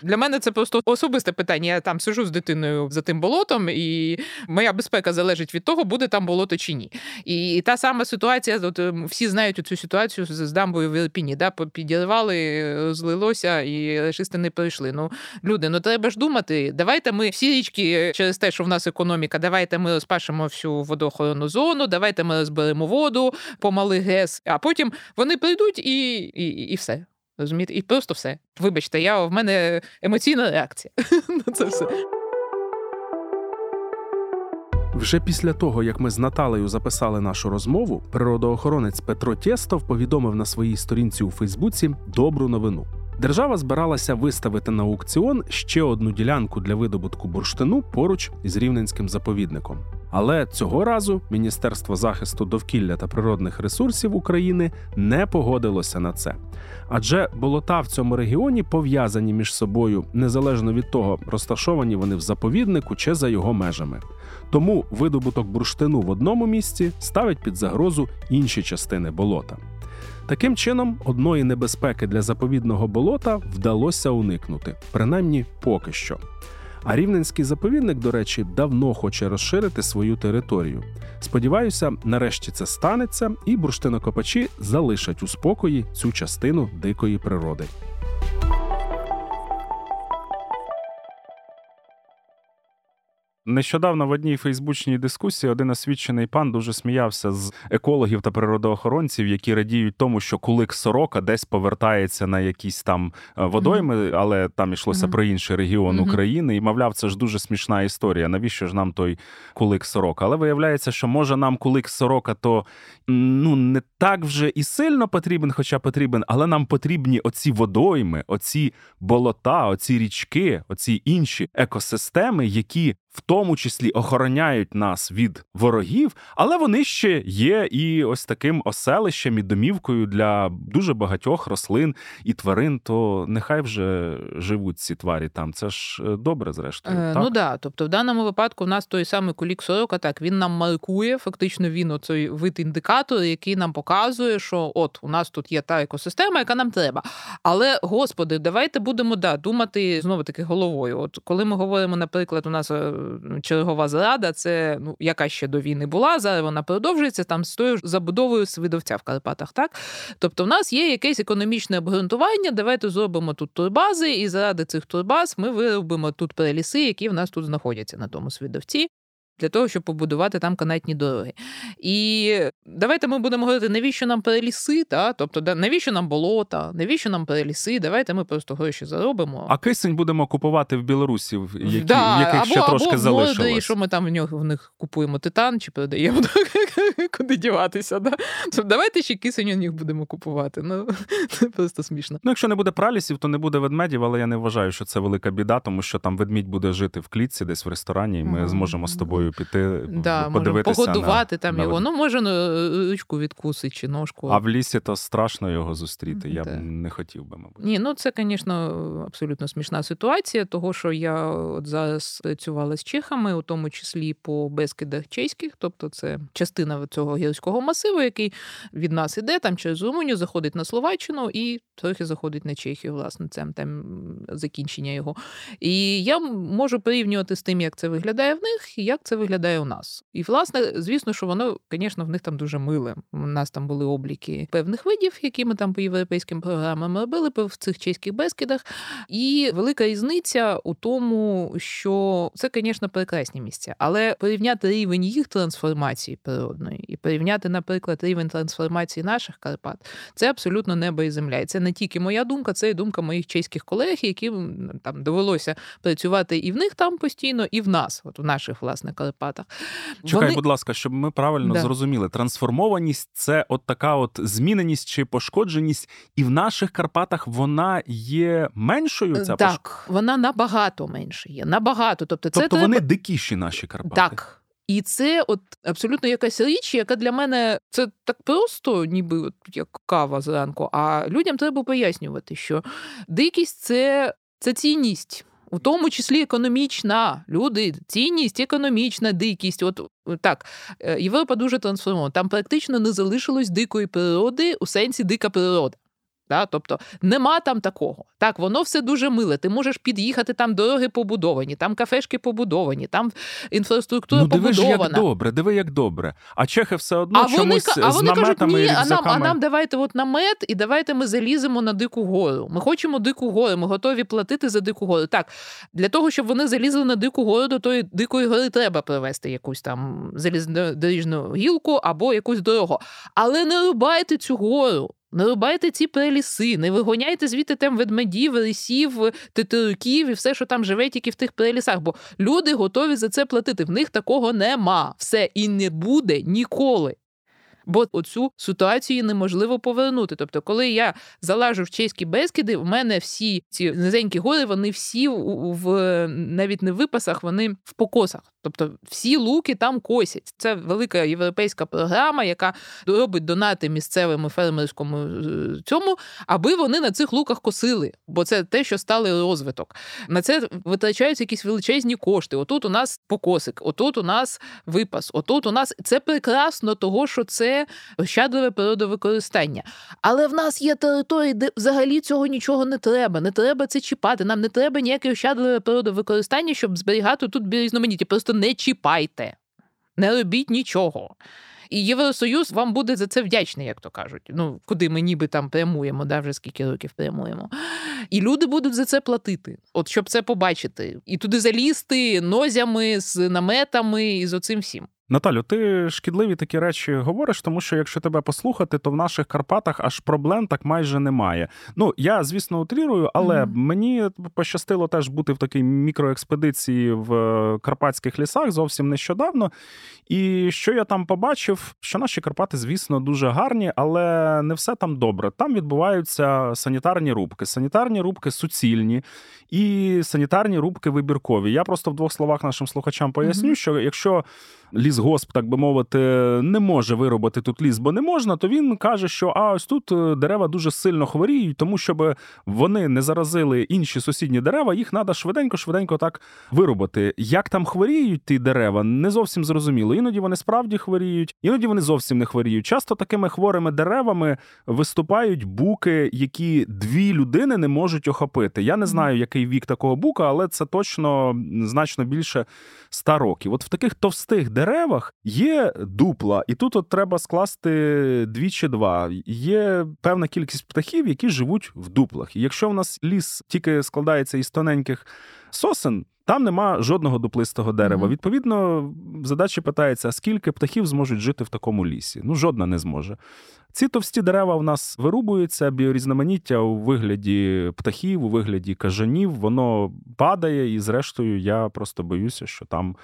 Для мене це просто особисте питання. Я там сижу з дитиною за тим болотом, і моя безпека залежить від того, буде там болото чи ні. І та сама ситуація, от ем, всі знають цю ситуацію з дамбою в Ірпіні, да, підірвали, злилося, і решисти не прийшли. Ну, люди, ну треба ж думати, давайте ми всі річки через те, що в нас економіка, давайте ми розпашемо всю водоохоронну зону, давайте ми розберемо воду по малих ГЕС, а потім вони прийдуть і, і, і все. Розумієте? І просто все. Вибачте, я в мене емоційна реакція на це все. Вже після того, як ми з Наталею записали нашу розмову, природоохоронець Петро Тєстов повідомив на своїй сторінці у Фейсбуці добру новину. Держава збиралася виставити на аукціон ще одну ділянку для видобутку бурштину поруч із рівненським заповідником. Але цього разу Міністерство захисту довкілля та природних ресурсів України не погодилося на це. Адже болота в цьому регіоні пов'язані між собою незалежно від того, розташовані вони в заповіднику чи за його межами. Тому видобуток бурштину в одному місці ставить під загрозу інші частини болота. Таким чином, одної небезпеки для заповідного болота вдалося уникнути, принаймні поки що. А рівненський заповідник, до речі, давно хоче розширити свою територію. Сподіваюся, нарешті це станеться, і бурштинокопачі залишать у спокої цю частину дикої природи. Нещодавно в одній фейсбучній дискусії один освічений пан дуже сміявся з екологів та природоохоронців, які радіють тому, що кулик сорока десь повертається на якісь там е, водойми, але там йшлося mm-hmm. про інший регіон mm-hmm. України. І мовляв, це ж дуже смішна історія. Навіщо ж нам той кулик сорока? Але виявляється, що може нам кулик сорока, то ну не так вже і сильно потрібен, хоча потрібен, але нам потрібні оці водойми, оці болота, оці річки, оці інші екосистеми, які в тому числі охороняють нас від ворогів, але вони ще є і ось таким оселищем і домівкою для дуже багатьох рослин і тварин. То нехай вже живуть ці тварі там. Це ж е, добре, зрештою. Е, так? Ну да, тобто в даному випадку в нас той самий кулік сорока, так він нам маркує. Фактично, він оцей вид індикатор, який нам показує, що от у нас тут є та екосистема, яка нам треба. Але господи, давайте будемо да думати знову таки головою. От коли ми говоримо, наприклад, у нас е, чергова зрада, це ну яка ще до війни була. Зараз вона продовжується там з тою забудовою свидовця в Карпатах. Так, тобто, в нас є якесь економічне обґрунтування. Давайте зробимо тут турбази, і заради цих турбаз ми виробимо тут переліси, які в нас тут знаходяться на тому свидовці для того, щоб побудувати там канатні дороги. І давайте ми будемо говорити, навіщо нам переліси, та? тобто навіщо нам болота, навіщо нам переліси, давайте ми просто гроші заробимо. А кисень будемо купувати в Білорусі, які, да, яких або, ще трошки або залишилось. І що ми там в нього в них купуємо титан чи передаємо, куди діватися. Да? Тобто, давайте ще кисень у них будемо купувати. Ну, Це просто смішно. Ну, Якщо не буде пралісів, то не буде ведмедів, але я не вважаю, що це велика біда, тому що там ведмідь буде жити в клітці десь в ресторані, і ми mm-hmm. зможемо з тобою піти да, подивитися погодувати на, там на... його. Ну, може, ну, ручку відкусить чи ножку. А в лісі то страшно його зустріти. Я б не хотів би, мабуть. Ні, ну це, звісно, абсолютно смішна ситуація, того що я от зараз працювала з чехами, у тому числі по безкидах чеських, тобто це частина цього гірського масиву, який від нас іде там через Румунію, заходить на Словаччину і трохи заходить на Чехію, власне, це там закінчення його. І я можу порівнювати з тим, як це виглядає в них, і як це виглядає у нас. І, власне, звісно, що воно, звісно, в них там дуже миле. У нас там були обліки певних видів, які ми там по європейським програмам робили в цих чеських безкидах. І велика різниця у тому, що це, звісно, прекрасні місця, але порівняти рівень їх трансформації природної і порівняти, наприклад, рівень трансформації наших Карпат, це абсолютно небо і земля. І це не тільки моя думка, це і думка моїх чеських колег, яким там довелося працювати і в них там постійно, і в нас, от в наших власне Карпатах. Чекай, Вони... будь ласка, щоб ми правильно да. зрозуміли, трансформованість це от така от зміненість чи пошкодженість, і в наших Карпатах вона є меншою. Ця Так, пош... вона набагато менше є. Набагато. Тобто, це тобто вони дикіші наші Карпати. Так. І це от абсолютно якась річ, яка для мене це так просто, ніби от як кава зранку. А людям треба пояснювати, що дикість це, це цінність. У тому числі економічна люди, цінність, економічна дикість. От так, е, Європа дуже трансформована. Там практично не залишилось дикої природи у сенсі дика природа. Да? Тобто нема там такого. Так, воно все дуже миле. Ти можеш під'їхати, там дороги побудовані, там кафешки побудовані, там інфраструктура ну, диви побудована. Ж як добре, диви, як добре. А чехи все одно а чомусь вони, а вони з кажуть, ні, а нам, а нам давайте от намет, і давайте ми заліземо на дику гору. Ми хочемо дику гору, ми готові платити за дику гору. Так, для того, щоб вони залізли на дику гору, до тої дикої гори треба привезти якусь там залізнодоріжну гілку або якусь дорогу. Але не рубайте цю гору. Не рубайте ці преліси, не вигоняйте звідти там ведмедів, лисів, тетеруків і все, що там живе, тільки в тих перелісах. Бо люди готові за це платити. В них такого нема. Все і не буде ніколи. Бо оцю ситуацію неможливо повернути. Тобто, коли я залажу в чеські безкиди, у мене всі ці низенькі гори, вони всі в навіть не в випасах, вони в покосах. Тобто всі луки там косять. Це велика європейська програма, яка робить донати місцевому фермерському е, цьому, аби вони на цих луках косили. Бо це те, що стали розвиток. На це витрачаються якісь величезні кошти. Отут у нас покосик, отут у нас випас, отут у нас це прекрасно, того що це ощадливе природовикористання. Але в нас є території, де взагалі цього нічого не треба. Не треба це чіпати. Нам не треба ніяке ощадливе природовикористання, щоб зберігати тут різноманіття. Просто не чіпайте, не робіть нічого. І Євросоюз вам буде за це вдячний, як то кажуть. Ну, куди ми ніби там прямуємо, да, вже скільки років прямуємо. І люди будуть за це платити, от щоб це побачити. І туди залізти нозями з наметами і з оцим всім. Наталю, ти шкідливі такі речі говориш, тому що якщо тебе послухати, то в наших Карпатах аж проблем так майже немає. Ну я звісно утрірую, але mm-hmm. мені пощастило теж бути в такій мікроекспедиції в е, карпатських лісах зовсім нещодавно. І що я там побачив, що наші Карпати, звісно, дуже гарні, але не все там добре. Там відбуваються санітарні рубки, санітарні рубки суцільні і санітарні рубки вибіркові. Я просто в двох словах нашим слухачам поясню, mm-hmm. що якщо лісгосп, так би мовити, не може виробити тут ліс, бо не можна, то він каже, що а ось тут е, дерева дуже сильно хворіють, тому щоб вони не заразили інші сусідні дерева, їх треба швиденько-швиденько так виробити. Як там хворіють ті дерева, не зовсім зрозуміло. Іноді вони справді хворіють, іноді вони зовсім не хворіють. Часто такими хворими деревами виступають буки, які дві людини не можуть охопити. Я не знаю, який вік такого бука, але це точно значно більше ста років. От в таких товстих деревах деревах є дупла, і тут от треба скласти дві чи два. Є певна кількість птахів, які живуть в дуплах. І якщо в нас ліс тільки складається із тоненьких сосен. Там нема жодного дуплистого дерева. Mm-hmm. Відповідно, задача питається: а скільки птахів зможуть жити в такому лісі? Ну, жодна не зможе. Ці товсті дерева в нас вирубуються, біорізноманіття у вигляді птахів, у вигляді кажанів, воно падає, і, зрештою, я просто боюся, що там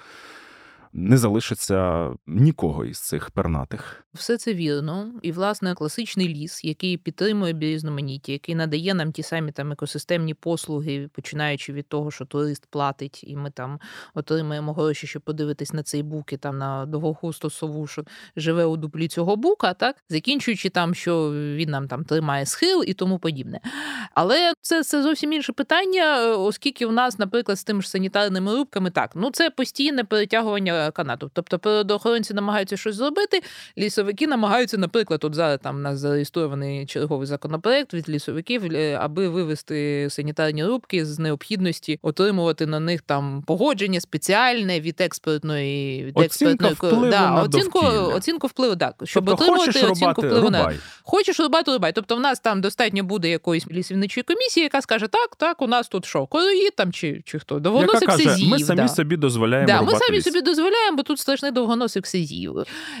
не залишиться нікого із цих пернатих. Все це вірно, і власне класичний ліс, який підтримує біорізноманіття, який надає нам ті самі там екосистемні послуги, починаючи від того, що турист платить, і ми там отримаємо гроші, щоб подивитись на цей бук і там на довгохусту сову, що живе у дуплі цього бука, так закінчуючи там, що він нам там тримає схил і тому подібне. Але це це зовсім інше питання, оскільки у нас, наприклад, з тими ж санітарними рубками, так ну це постійне перетягування канату. Тобто, природоохоронці намагаються щось зробити. Лісовики намагаються, наприклад, от зараз там у нас зареєстрований черговий законопроект від лісовиків, е, аби вивести санітарні рубки з необхідності отримувати на них там погодження спеціальне від експертної від оцінка експертної да, на оцінку оцінку впливу, так щоб тобто, отримувати хочеш оцінку впливу рубай. Хочеш рубати, рубай. Тобто, в нас там достатньо буде якоїсь лісівничої комісії, яка скаже: так, так, у нас тут що, короїд там чи чи хто довгоносик яка каже, Ми самі да. собі дозволяємо. Да, рубати Ми самі ліс. собі дозволяємо, бо тут страшний довгоносик сидів.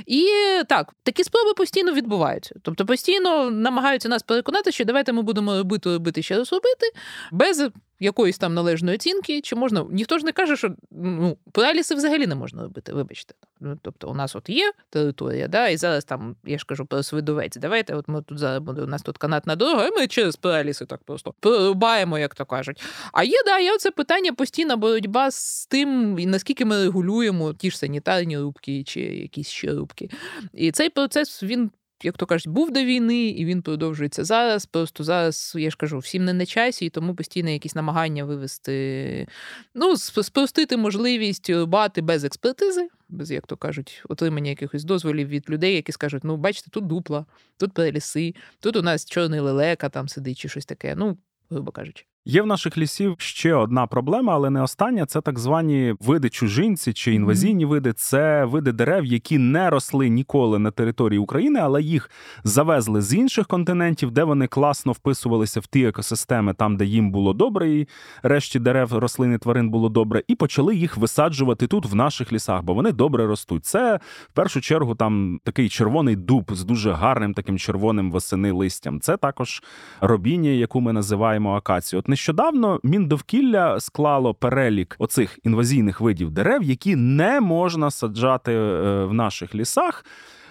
І так, такі спроби постійно відбуваються. Тобто постійно намагаються нас переконати, що давайте ми будемо робити, робити ще раз робити, без якоїсь там належної оцінки. Чи можна. Ніхто ж не каже, що ну, праліси взагалі не можна робити, вибачте. Ну, Тобто, у нас от є територія, да, і зараз там, я ж кажу, про свидовець. Давайте, от ми тут зараз буде, у нас тут канатна дорога, і ми через праліси так просто прорубаємо, як то кажуть. А є, да, є оце питання постійна боротьба з тим, наскільки ми регулюємо ті ж санітарні рубки чи якісь ще рубки. І цей процес він як то кажуть, був до війни, і він продовжується зараз. Просто зараз, я ж кажу, всім не на часі, і тому постійно якісь намагання вивести, ну, спростити можливість рубати без експертизи, без, як то кажуть, отримання якихось дозволів від людей, які скажуть: ну, бачите, тут дупла, тут переліси, тут у нас чорний лелека там сидить чи щось таке. Ну, грубо кажучи. Є в наших лісів ще одна проблема, але не остання. Це так звані види чужинці чи інвазійні види. Це види дерев, які не росли ніколи на території України, але їх завезли з інших континентів, де вони класно вписувалися в ті екосистеми, там де їм було добре, і решті дерев, рослин і тварин було добре, і почали їх висаджувати тут в наших лісах, бо вони добре ростуть. Це в першу чергу там такий червоний дуб з дуже гарним таким червоним восени листям. Це також робіння, яку ми називаємо акацію. Нещодавно Міндовкілля склало перелік оцих інвазійних видів дерев, які не можна саджати е, в наших лісах.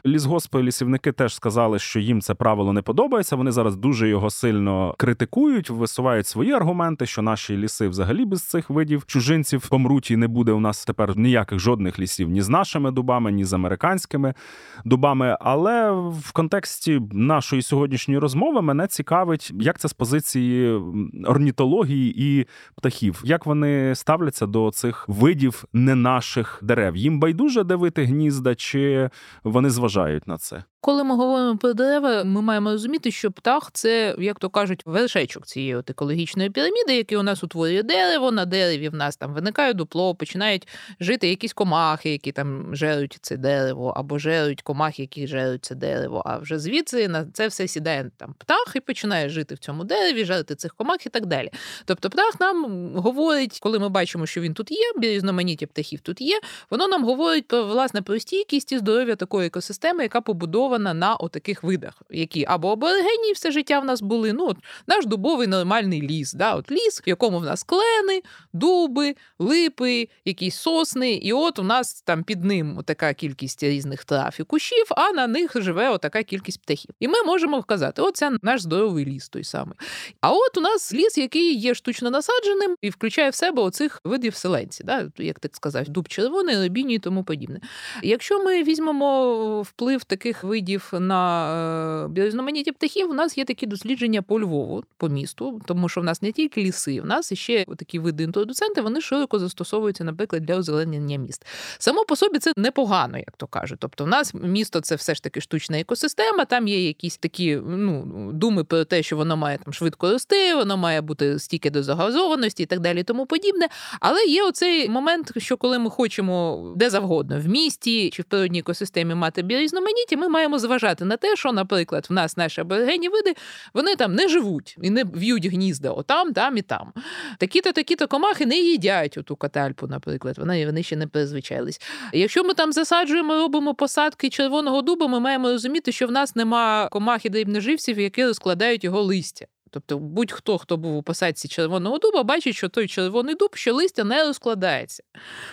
Лісгоспи, лісівники теж сказали, що їм це правило не подобається. Вони зараз дуже його сильно критикують, висувають свої аргументи, що наші ліси взагалі без цих видів чужинців помруть і не буде у нас тепер ніяких жодних лісів ні з нашими дубами, ні з американськими дубами. Але в контексті нашої сьогоднішньої розмови мене цікавить, як це з позиції орнітології і птахів, як вони ставляться до цих видів не наших дерев. Їм байдуже дивити гнізда, чи вони зважають зважають на це. Коли ми говоримо про дерева, ми маємо розуміти, що птах це, як то кажуть, вершечок цієї от екологічної піраміди, який у нас утворює дерево. На дереві в нас там виникає дупло, починають жити якісь комахи, які там жеруть це дерево, або жеруть комахи, які жеруть це дерево. А вже звідси на це все сідає там птах і починає жити в цьому дереві, жерти цих комах і так далі. Тобто, птах нам говорить, коли ми бачимо, що він тут є, різноманіття птахів тут є, воно нам говорить про власне про стійкість і здоров'я такої екосистеми, яка побудована побудована на отаких видах, які або аборигенні все життя в нас були. Ну, от наш дубовий нормальний ліс. Да? От Ліс, в якому в нас клени, дуби, липи, якісь сосни. І от у нас там під ним така кількість різних трав і кущів, а на них живе отака кількість птахів. І ми можемо вказати, оце наш здоровий ліс той самий. А от у нас ліс, який є штучно насадженим і включає в себе оцих видів селенці, да? як так сказав, дуб червоний, лебіні і тому подібне. Якщо ми візьмемо вплив таких видів, видів на е, птахів, у нас є такі дослідження по Львову, по місту, тому що в нас не тільки ліси, в нас ще такі види інтродуценти, вони широко застосовуються, наприклад, для озеленення міст. Само по собі це непогано, як то кажуть. Тобто, в нас місто це все ж таки штучна екосистема, там є якісь такі ну, думи про те, що воно має там швидко рости, воно має бути стільки до загазованості і так далі, тому подібне. Але є оцей момент, що коли ми хочемо де завгодно в місті чи в природній екосистемі мати біорізноманіття, ми маємо маємо зважати на те, що, наприклад, в нас наші аборигенні види вони там не живуть і не в'ють гнізда отам, там і там. Такі-то, такі-то комахи не їдять оту катальпу, наприклад. Вони вони ще не призвичайлись. Якщо ми там засаджуємо, робимо посадки червоного дуба, ми маємо розуміти, що в нас нема комах і дрібноживців, які розкладають його листя. Тобто будь-хто, хто був у посадці червоного дуба, бачить, що той червоний дуб, що листя не розкладається.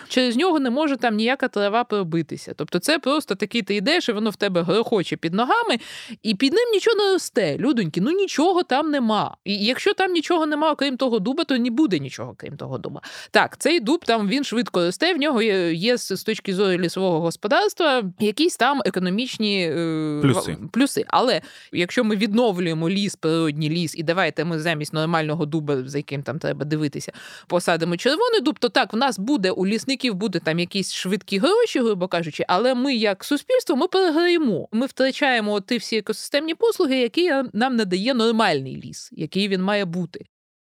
Через нього не може там ніяка трава пробитися. Тобто, це просто такий ти йдеш, і воно в тебе грохоче під ногами, і під ним нічого не росте. Людоньки, ну нічого там нема. І якщо там нічого нема, окрім того дуба, то не буде нічого, крім того дуба. Так, цей дуб там він швидко росте, в нього є, є з точки зору лісового господарства якісь там економічні е, плюси. плюси. Але якщо ми відновлюємо ліс, природній ліс і давайте ми замість нормального дуба, за яким там треба дивитися, посадимо червоний дуб, то так в нас буде у лісників буде там якісь швидкі гроші, грубо кажучи, але ми, як суспільство, ми переграємо. Ми втрачаємо ті всі екосистемні послуги, які нам надає нормальний ліс, який він має бути.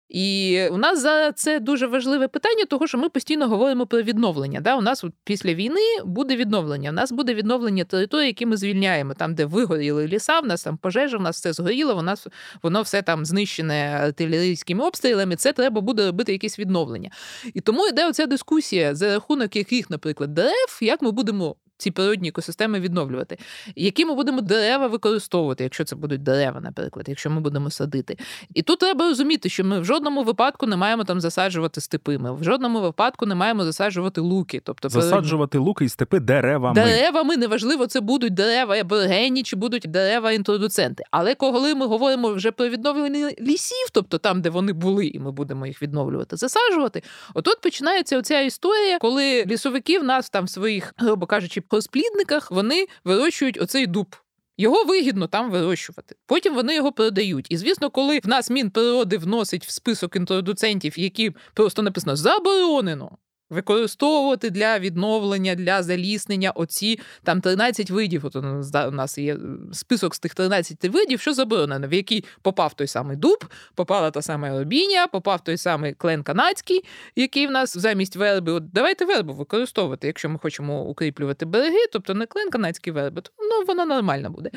І у нас за це дуже важливе питання, тому що ми постійно говоримо про відновлення. Да? У нас після війни буде відновлення. У нас буде відновлення території, які ми звільняємо, там, де вигоріли ліса, в нас там пожежа, в нас все згоріло, у нас воно все там знищене артилерійськими обстрілами. Це треба буде робити якесь відновлення. І тому йде оця дискусія, за рахунок яких, наприклад, дерев, як ми будемо ці природні екосистеми відновлювати. Які ми будемо дерева використовувати, якщо це будуть дерева, наприклад, якщо ми будемо садити. І тут треба розуміти, що ми в жодному випадку не маємо там засаджувати степи. Ми в жодному випадку не маємо засаджувати луки. Тобто засаджувати луки і степи деревами. Деревами неважливо, це будуть дерева аборигенні чи будуть дерева інтродуценти. Але коли ми говоримо вже про відновлення лісів, тобто там, де вони були, і ми будемо їх відновлювати, засаджувати, отут починається оця історія, коли лісовики в нас там своїх, грубо кажучи, розплідниках вони вирощують оцей дуб. Його вигідно там вирощувати. Потім вони його продають. І звісно, коли в нас Мінприроди вносить в список інтродуцентів, які просто написано заборонено використовувати для відновлення, для заліснення оці там 13 видів. От у нас є список з тих 13 видів, що заборонено, в який попав той самий дуб, попала та сама робіння, попав той самий клен канадський, який в нас замість верби. От давайте вербу використовувати, якщо ми хочемо укріплювати береги, тобто не клен канадський верби, то ну воно нормально буде.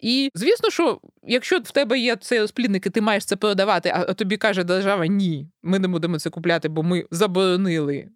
І звісно, що якщо в тебе є цей розплідник, і ти маєш це продавати, а тобі каже держава ні, ми не будемо це купляти, бо ми заборонили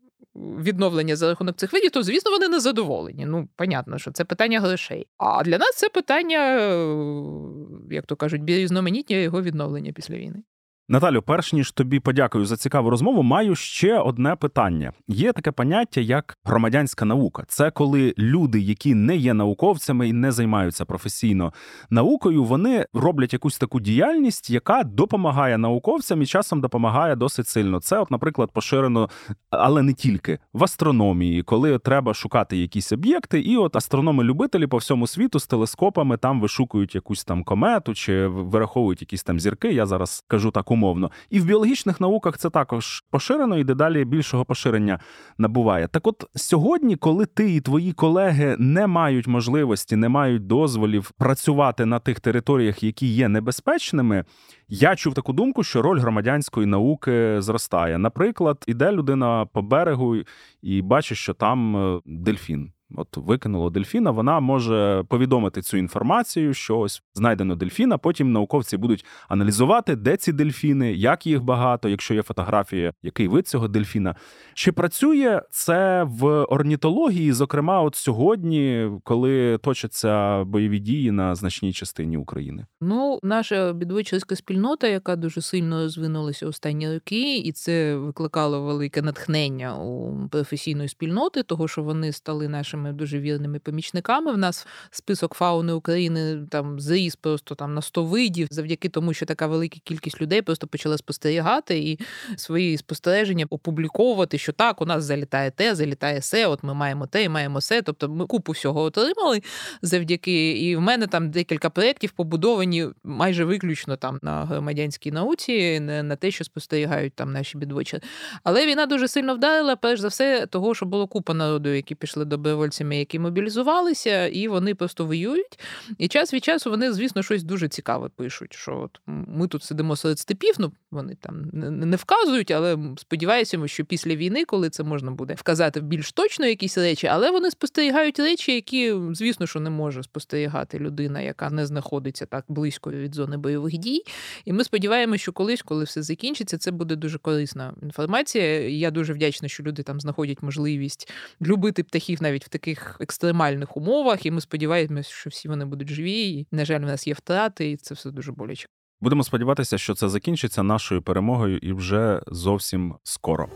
відновлення за рахунок цих видів, то звісно вони не задоволені. Ну, понятно, що це питання грошей. А для нас це питання, е, як то кажуть, різноманіття його відновлення після війни. Наталю, перш ніж тобі подякую за цікаву розмову, маю ще одне питання. Є таке поняття, як громадянська наука. Це коли люди, які не є науковцями і не займаються професійно наукою, вони роблять якусь таку діяльність, яка допомагає науковцям і часом допомагає досить сильно. Це, от, наприклад, поширено, але не тільки в астрономії, коли треба шукати якісь об'єкти, і от астрономи-любителі по всьому світу з телескопами там вишукують якусь там комету чи вираховують якісь там зірки. Я зараз кажу так умовно. І в біологічних науках це також поширено і дедалі більшого поширення набуває. Так, от сьогодні, коли ти і твої колеги не мають можливості, не мають дозволів працювати на тих територіях, які є небезпечними, я чув таку думку, що роль громадянської науки зростає. Наприклад, іде людина по берегу і бачить, що там е, дельфін. От викинуло дельфіна, вона може повідомити цю інформацію, що ось знайдено дельфіна. Потім науковці будуть аналізувати, де ці дельфіни, як їх багато, якщо є фотографія, який вид цього дельфіна. Чи працює це в орнітології? Зокрема, от сьогодні, коли точаться бойові дії на значній частині України? Ну, наша бідвичерська спільнота, яка дуже сильно розвинулася останні роки, і це викликало велике натхнення у професійної спільноти, того що вони стали нашими нашими дуже вірними помічниками. В нас список фауни України там зріс просто там на 100 видів, завдяки тому, що така велика кількість людей просто почала спостерігати і свої спостереження опубліковувати, що так, у нас залітає те, залітає се, от ми маємо те і маємо се. Тобто ми купу всього отримали завдяки. І в мене там декілька проєктів побудовані майже виключно там на громадянській науці, не на те, що спостерігають там наші бідвочі. Але війна дуже сильно вдарила, перш за все, того, що було купа народу, які пішли до добровольцями, які мобілізувалися, і вони просто воюють. І час від часу вони, звісно, щось дуже цікаве пишуть. Що от ми тут сидимо серед степів, ну вони там не вказують, але сподіваюся, що після війни, коли це можна буде вказати більш точно якісь речі, але вони спостерігають речі, які, звісно, що не може спостерігати людина, яка не знаходиться так близько від зони бойових дій. І ми сподіваємося, що колись, коли все закінчиться, це буде дуже корисна інформація. Я дуже вдячна, що люди там знаходять можливість любити птахів навіть в таких екстремальних умовах, і ми сподіваємося, що всі вони будуть живі. І, На жаль, у нас є втрати, і це все дуже боляче. Будемо сподіватися, що це закінчиться нашою перемогою і вже зовсім скоро.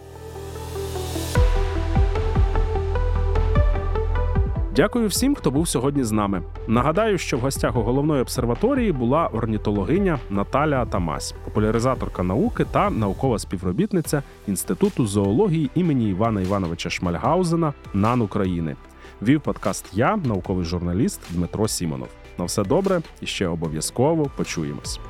Дякую всім, хто був сьогодні з нами. Нагадаю, що в гостях у головної обсерваторії була орнітологиня Наталя Атамась, популяризаторка науки та наукова співробітниця Інституту зоології імені Івана Івановича Шмальгаузена НАН України. Вів подкаст Я, науковий журналіст Дмитро Сімонов. На все добре і ще обов'язково почуємось.